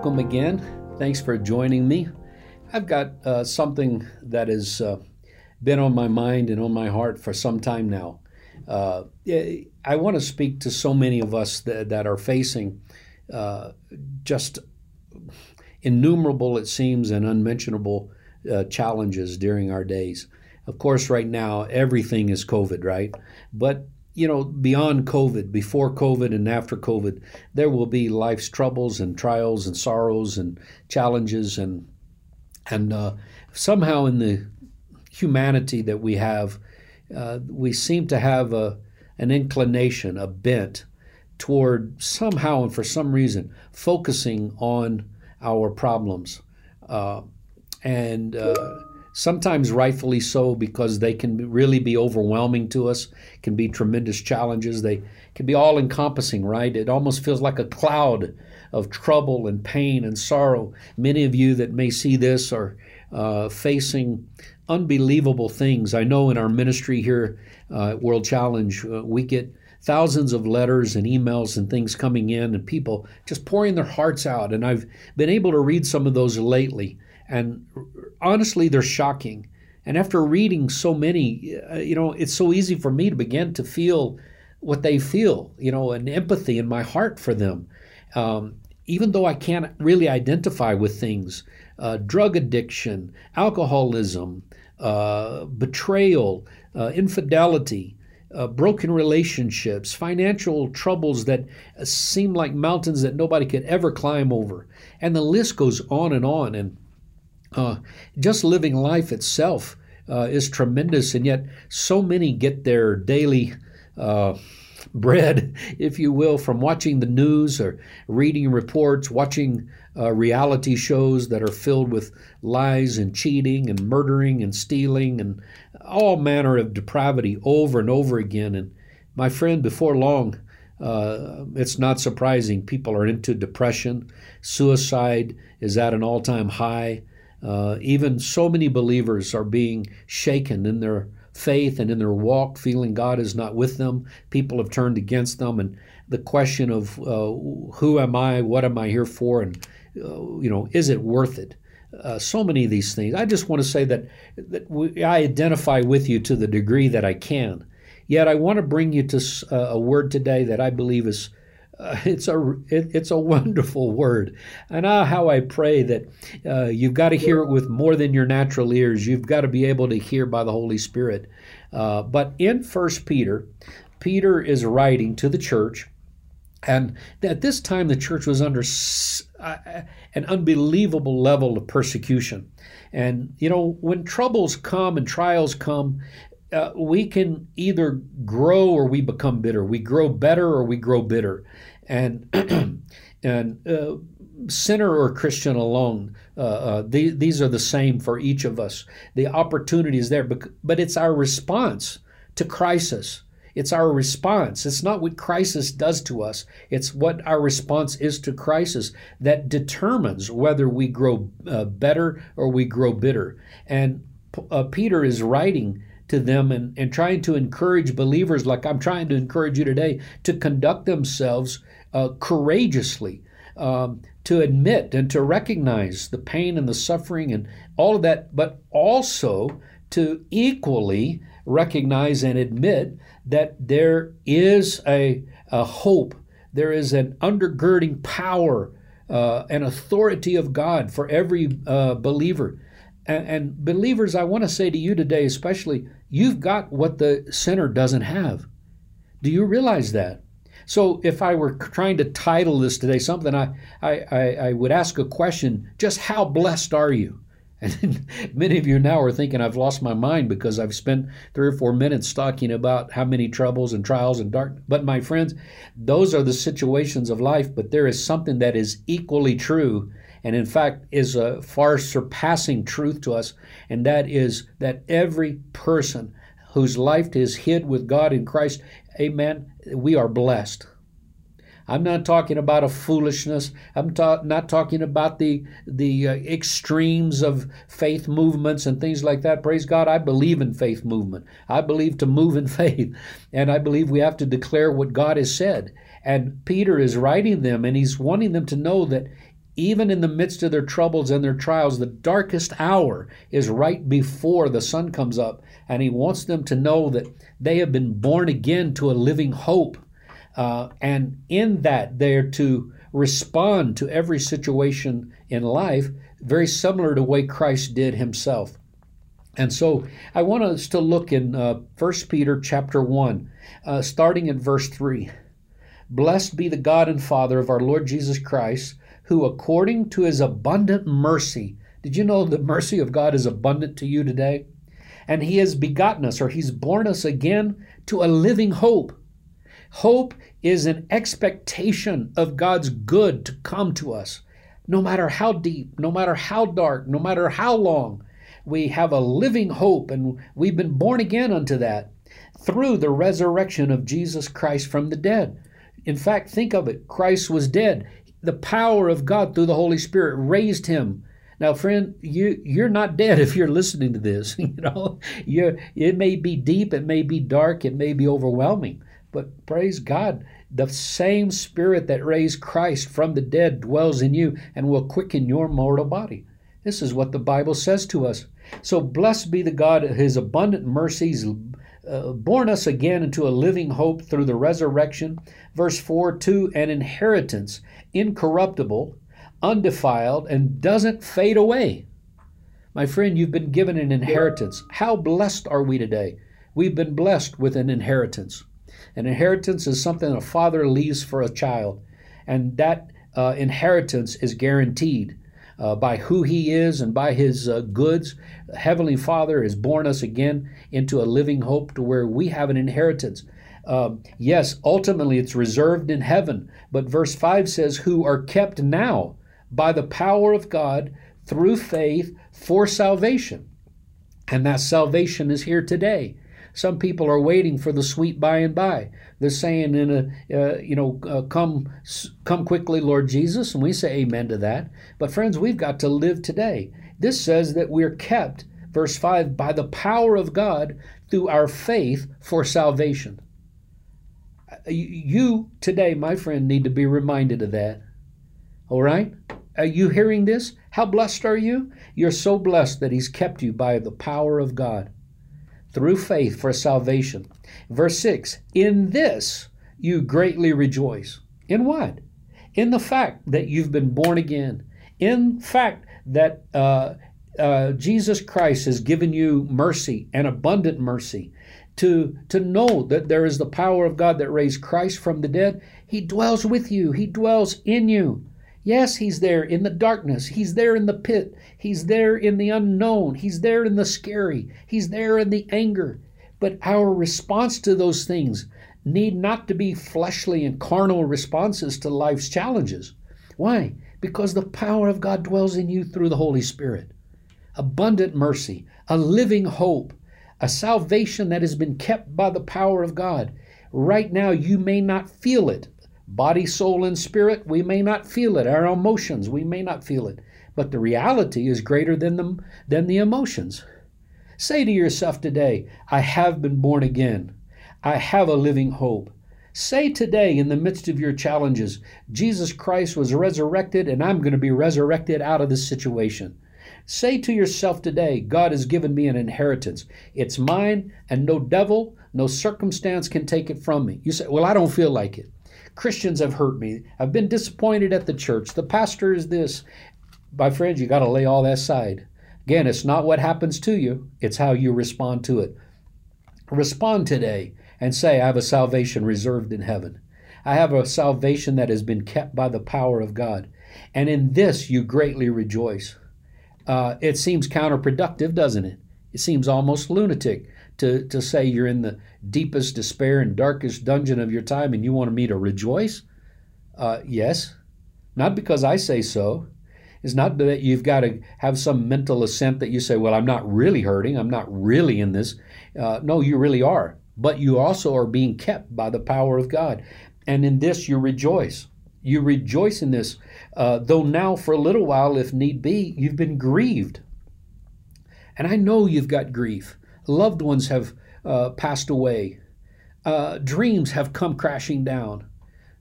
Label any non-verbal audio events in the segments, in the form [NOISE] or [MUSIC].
welcome again. Thanks for joining me. I've got uh, something that has uh, been on my mind and on my heart for some time now. Uh, I want to speak to so many of us that, that are facing uh, just innumerable, it seems, and unmentionable uh, challenges during our days. Of course, right now, everything is COVID, right? But you know, beyond COVID, before COVID and after COVID, there will be life's troubles and trials and sorrows and challenges and and uh, somehow in the humanity that we have, uh, we seem to have a an inclination, a bent toward somehow and for some reason focusing on our problems, uh, and uh, sometimes rightfully so because they can really be overwhelming to us can be tremendous challenges. They can be all encompassing right? It almost feels like a cloud of trouble and pain and sorrow. Many of you that may see this are uh, facing unbelievable things. I know in our ministry here uh, at world challenge uh, we get thousands of letters and emails and things coming in and people just pouring their hearts out. And i've been able to read some of those lately and honestly, they're shocking. And after reading so many, uh, you know, it's so easy for me to begin to feel what they feel, you know, an empathy in my heart for them. Um, even though I can't really identify with things, uh, drug addiction, alcoholism, uh, betrayal, uh, infidelity, uh, broken relationships, financial troubles that seem like mountains that nobody could ever climb over. And the list goes on and on. And uh, just living life itself uh, is tremendous, and yet so many get their daily uh, bread, [LAUGHS] if you will, from watching the news or reading reports, watching uh, reality shows that are filled with lies and cheating and murdering and stealing and all manner of depravity over and over again. And my friend, before long, uh, it's not surprising people are into depression. Suicide is at an all time high. Uh, even so many believers are being shaken in their faith and in their walk, feeling God is not with them. People have turned against them, and the question of uh, who am I, what am I here for, and uh, you know, is it worth it? Uh, so many of these things. I just want to say that that we, I identify with you to the degree that I can. Yet I want to bring you to uh, a word today that I believe is uh, [LAUGHS] it's a it, it's a wonderful word, and uh, how I pray that uh, you've got to hear it with more than your natural ears. You've got to be able to hear by the Holy Spirit. Uh, but in First Peter, Peter is writing to the church, and at this time the church was under uh, an unbelievable level of persecution. And you know when troubles come and trials come, uh, we can either grow or we become bitter. We grow better or we grow bitter and [CLEARS THROAT] and uh, sinner or Christian alone, uh, uh, the, these are the same for each of us. The opportunity is there, but, but it's our response to crisis. It's our response. It's not what crisis does to us. It's what our response is to crisis that determines whether we grow uh, better or we grow bitter. And uh, Peter is writing to them and, and trying to encourage believers, like I'm trying to encourage you today, to conduct themselves uh, courageously um, to admit and to recognize the pain and the suffering and all of that, but also to equally recognize and admit that there is a, a hope, there is an undergirding power uh, and authority of God for every uh, believer. And, and believers, I want to say to you today, especially, you've got what the sinner doesn't have. Do you realize that? So if I were trying to title this today something, I, I, I would ask a question just how blessed are you? [LAUGHS] And many of you now are thinking I've lost my mind because I've spent three or four minutes talking about how many troubles and trials and dark. But my friends, those are the situations of life. But there is something that is equally true, and in fact is a far surpassing truth to us, and that is that every person whose life is hid with God in Christ, amen, we are blessed. I'm not talking about a foolishness. I'm ta- not talking about the the uh, extremes of faith movements and things like that. Praise God, I believe in faith movement. I believe to move in [LAUGHS] faith, and I believe we have to declare what God has said. And Peter is writing them, and he's wanting them to know that even in the midst of their troubles and their trials, the darkest hour is right before the sun comes up. And He wants them to know that they have been born again to a living hope. Uh, and in that, they're to respond to every situation in life very similar to the way Christ did Himself. And so I want us to look in uh, 1 Peter chapter 1, uh, starting at verse 3. Blessed be the God and Father of our Lord Jesus Christ who according to his abundant mercy, did you know the mercy of God is abundant to you today? And he has begotten us, or he's born us again to a living hope. Hope is an expectation of God's good to come to us. No matter how deep, no matter how dark, no matter how long, we have a living hope, and we've been born again unto that through the resurrection of Jesus Christ from the dead. In fact, think of it Christ was dead the power of God through the Holy Spirit raised him. Now, friend, you you're not dead if you're listening to this. [LAUGHS] You know, you it may be deep, it may be dark, it may be overwhelming, but praise God, the same Spirit that raised Christ from the dead dwells in you and will quicken your mortal body. This is what the Bible says to us. So blessed be the God, of His abundant mercies uh, born us again into a living hope through the resurrection. Verse 4 to an inheritance, incorruptible, undefiled, and doesn't fade away. My friend, you've been given an inheritance. How blessed are we today? We've been blessed with an inheritance. An inheritance is something a father leaves for a child, and that uh, inheritance is guaranteed uh, by who He is and by His uh, goods. Heavenly Father has born us again into a living hope to where we have an inheritance. Um, yes, ultimately it's reserved in heaven, but verse 5 says, Who are kept now by the power of God through faith for salvation. And that salvation is here today. Some people are waiting for the sweet by and by. They're saying, "In a, uh, you know, uh, come, come quickly, Lord Jesus," and we say Amen to that. But friends, we've got to live today. This says that we're kept, verse five, by the power of God through our faith for salvation. Uh, you today, my friend, need to be reminded of that. All right? Are you hearing this? How blessed are you? You're so blessed that He's kept you by the power of God through faith for salvation. Verse 6 In this you greatly rejoice. In what? In the fact that you've been born again. In fact that uh, uh, Jesus Christ has given you mercy and abundant mercy. To, to know that there is the power of God that raised Christ from the dead, He dwells with you, He dwells in you. Yes, He's there in the darkness. He's there in the pit. He's there in the unknown. He's there in the scary. He's there in the anger. But our response to those things need not to be fleshly and carnal responses to life's challenges. Why? Because the power of God dwells in you through the Holy Spirit. Abundant mercy, a living hope, a salvation that has been kept by the power of God. Right now, you may not feel it, Body, soul, and spirit, we may not feel it. Our emotions, we may not feel it. But the reality is greater than the, than the emotions. Say to yourself today, I have been born again. I have a living hope. Say today, in the midst of your challenges, Jesus Christ was resurrected, and I'm going to be resurrected out of this situation. Say to yourself today, God has given me an inheritance. It's mine, and no devil, no circumstance can take it from me. You say, Well, I don't feel like it. Christians have hurt me. I've been disappointed at the church. The pastor is this. My friends, you got to lay all that aside. Again, it's not what happens to you, it's how you respond to it. Respond today and say, I have a salvation reserved in heaven. I have a salvation that has been kept by the power of God. And in this you greatly rejoice. Uh, it seems counterproductive, doesn't it? It seems almost lunatic to, to say you're in the deepest despair and darkest dungeon of your time and you want me to rejoice? Uh, yes. Not because I say so. It's not that you've got to have some mental assent that you say, well, I'm not really hurting. I'm not really in this. Uh, no, you really are. But you also are being kept by the power of God. And in this you rejoice. You rejoice in this, uh, though now for a little while, if need be, you've been grieved. And I know you've got grief loved ones have uh, passed away, uh, dreams have come crashing down,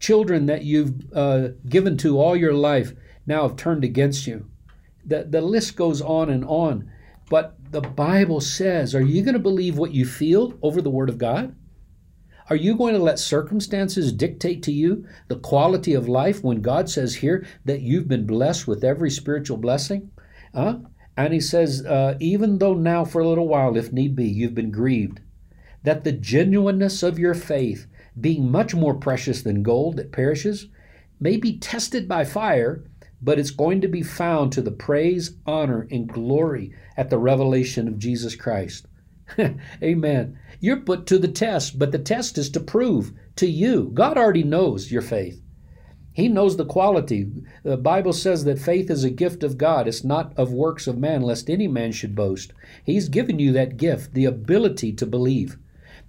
Children that you've uh, given to all your life now have turned against you. The, the list goes on and on. But the Bible says, are you going to believe what you feel over the Word of God? Are you going to let circumstances dictate to you the quality of life when God says here that you've been blessed with every spiritual blessing? Huh? And he says, uh, even though now for a little while, if need be, you've been grieved, that the genuineness of your faith, being much more precious than gold that perishes, may be tested by fire, but it's going to be found to the praise, honor, and glory at the revelation of Jesus Christ. [LAUGHS] Amen. You're put to the test, but the test is to prove to you. God already knows your faith. He knows the quality. The Bible says that faith is a gift of God. It's not of works of man, lest any man should boast. He's given you that gift, the ability to believe.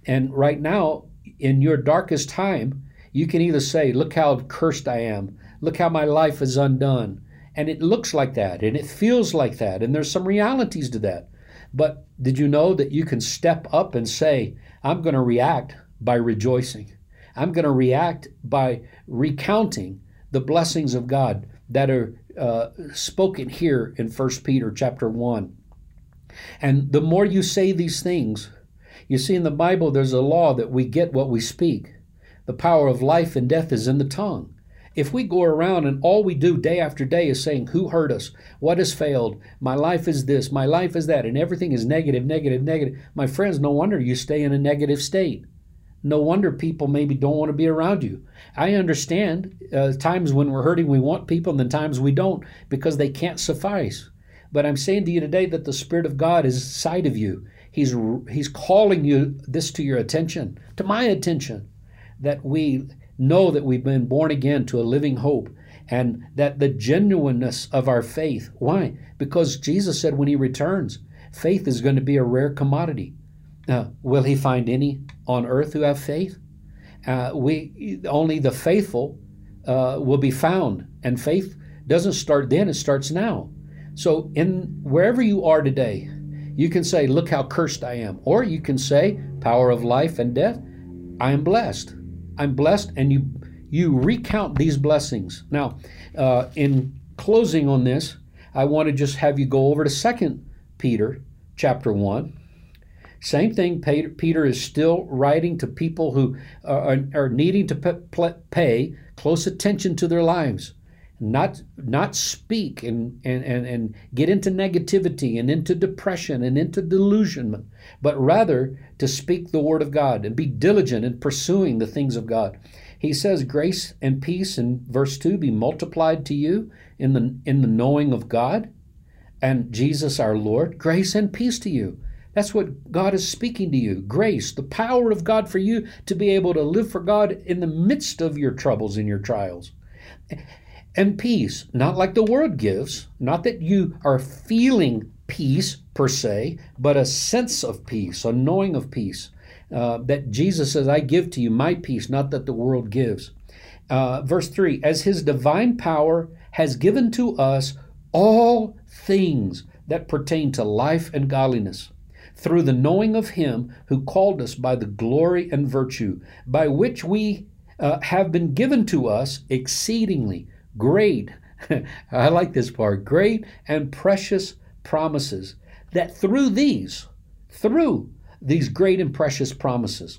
And right now, in your darkest time, you can either say, Look how cursed I am. Look how my life is undone. And it looks like that, and it feels like that, and there's some realities to that. But did you know that you can step up and say, I'm going to react by rejoicing? I'm going to react by recounting the blessings of God that are uh, spoken here in 1 Peter chapter 1. And the more you say these things, you see in the Bible there's a law that we get what we speak. The power of life and death is in the tongue. If we go around and all we do day after day is saying, Who hurt us? What has failed? My life is this, my life is that, and everything is negative, negative, negative, my friends, no wonder you stay in a negative state. No wonder people maybe don't want to be around you. I understand uh, times when we're hurting, we want people, and then times we don't because they can't suffice. But I'm saying to you today that the Spirit of God is inside of you. He's, he's calling you this to your attention, to my attention, that we know that we've been born again to a living hope and that the genuineness of our faith. Why? Because Jesus said when he returns, faith is going to be a rare commodity. Uh, will he find any on earth who have faith? Uh, we only the faithful uh, will be found, and faith doesn't start then; it starts now. So, in wherever you are today, you can say, "Look how cursed I am," or you can say, "Power of life and death, I am blessed. I'm blessed," and you you recount these blessings. Now, uh, in closing on this, I want to just have you go over to Second Peter chapter one same thing, Peter is still writing to people who are, needing to pay close attention to their lives, not, not speak and, and, and, and get into negativity and into depression and into delusionment, but rather to speak the Word of God and be diligent in pursuing the things of God. He says, Grace and peace in verse 2 be multiplied to you in the, in the knowing of God and Jesus our Lord. Grace and peace to you. That's what God is speaking to you grace, the power of God for you to be able to live for God in the midst of your troubles and your trials. And peace, not like the world gives, not that you are feeling peace per se, but a sense of peace, a knowing of peace. Uh, that Jesus says, I give to you my peace, not that the world gives. Uh, verse 3 As his divine power has given to us all things that pertain to life and godliness through the knowing of him who called us by the glory and virtue, by which we uh, have been given to us exceedingly great, [LAUGHS] I like this part, great and precious promises, that through these, through these great and precious promises,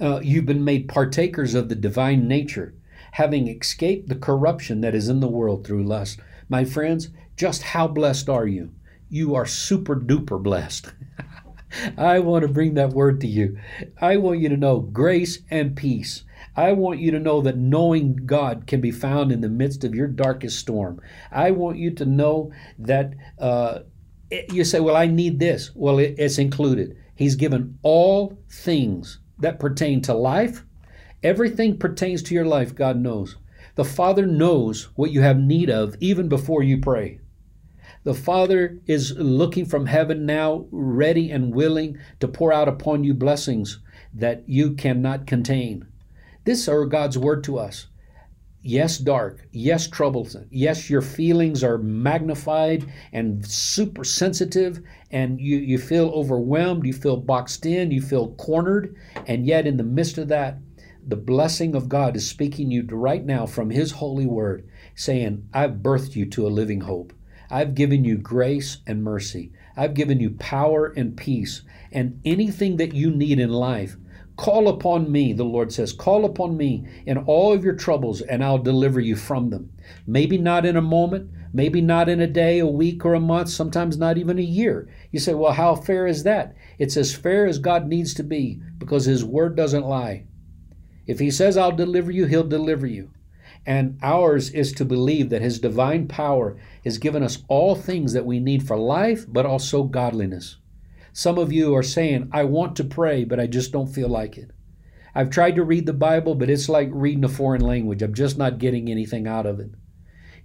uh, you've been made partakers of the divine nature, having escaped the corruption that is in the world through lust. My friends, just how blessed are you? You are super duper blessed. [LAUGHS] I want to bring that word to you. I want you to know grace and peace. I want you to know that knowing God can be found in the midst of your darkest storm. I want you to know that uh, you say, Well, I need this. Well, it's included. He's given all things that pertain to life. Everything pertains to your life, God knows. The Father knows what you have need of even before you pray. The Father is looking from heaven now, ready and willing to pour out upon you blessings that you cannot contain. This is God's word to us. Yes, dark. Yes, troublesome. Yes, your feelings are magnified and super sensitive, and you, you feel overwhelmed. You feel boxed in. You feel cornered. And yet, in the midst of that, the blessing of God is speaking you right now from His holy word, saying, I've birthed you to a living hope. I've given you grace and mercy. I've given you power and peace. And anything that you need in life, call upon me, the Lord says. Call upon me in all of your troubles, and I'll deliver you from them. Maybe not in a moment, maybe not in a day, a week, or a month, sometimes not even a year. You say, well, how fair is that? It's as fair as God needs to be because His word doesn't lie. If He says, I'll deliver you, He'll deliver you. And ours is to believe that His divine power has given us all things that we need for life, but also godliness. Some of you are saying, I want to pray, but I just don't feel like it. I've tried to read the Bible, but it's like reading a foreign language. I'm just not getting anything out of it.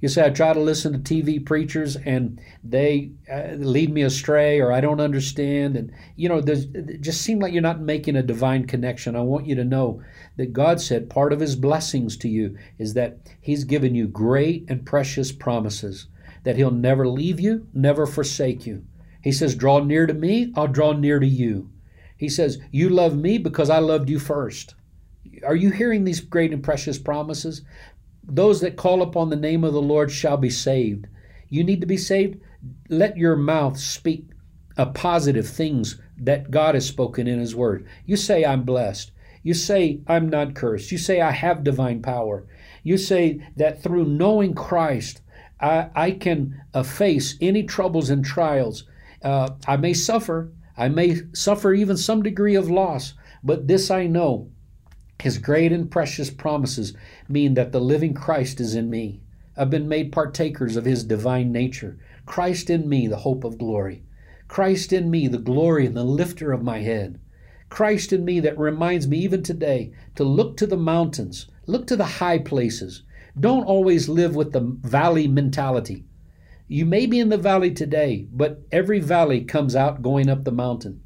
You say, I try to listen to TV preachers and they uh, lead me astray or I don't understand. And, you know, it just seems like you're not making a divine connection. I want you to know that God said part of His blessings to you is that He's given you great and precious promises, that He'll never leave you, never forsake you. He says, Draw near to me, I'll draw near to you. He says, You love me because I loved you first. Are you hearing these great and precious promises? Those that call upon the name of the Lord shall be saved. You need to be saved? Let your mouth speak positive things that God has spoken in His Word. You say, I'm blessed. You say, I'm not cursed. You say, I have divine power. You say that through knowing Christ, I, I can uh, face any troubles and trials. Uh, I may suffer. I may suffer even some degree of loss, but this I know his great and precious promises mean that the living Christ is in me. I've been made partakers of his divine nature. Christ in me, the hope of glory. Christ in me, the glory and the lifter of my head. Christ in me that reminds me even today to look to the mountains, look to the high places. Don't always live with the valley mentality. You may be in the valley today, but every valley comes out going up the mountain.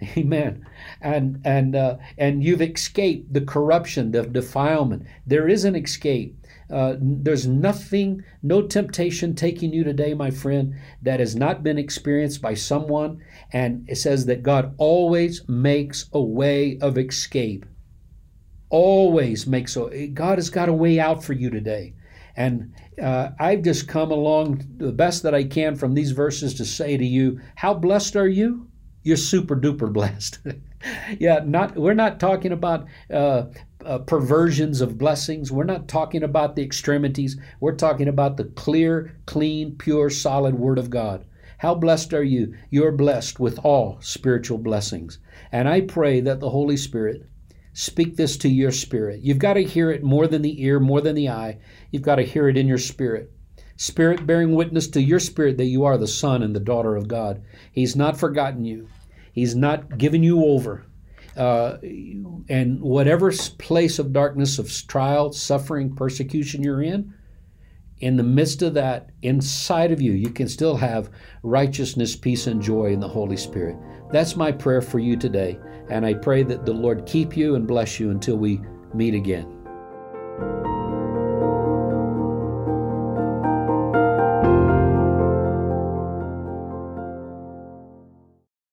[LAUGHS] Amen. And and uh, and you've escaped the corruption, the defilement. There is an escape. Uh, there's nothing, no temptation taking you today, my friend, that has not been experienced by someone. And it says that God always makes a way of escape. Always makes a. God has got a way out for you today. And uh, I've just come along the best that I can from these verses to say to you, how blessed are you? You're super duper blessed. [LAUGHS] yeah, not we're not talking about uh, uh, perversions of blessings. We're not talking about the extremities. We're talking about the clear, clean, pure, solid Word of God. How blessed are you? You're blessed with all spiritual blessings. And I pray that the Holy Spirit speak this to your spirit. You've got to hear it more than the ear, more than the eye. You've got to hear it in your spirit. Spirit bearing witness to your spirit that you are the son and the daughter of God. He's not forgotten you. He's not given you over. Uh, and whatever place of darkness, of trial, suffering, persecution you're in, in the midst of that, inside of you, you can still have righteousness, peace, and joy in the Holy Spirit. That's my prayer for you today. And I pray that the Lord keep you and bless you until we meet again.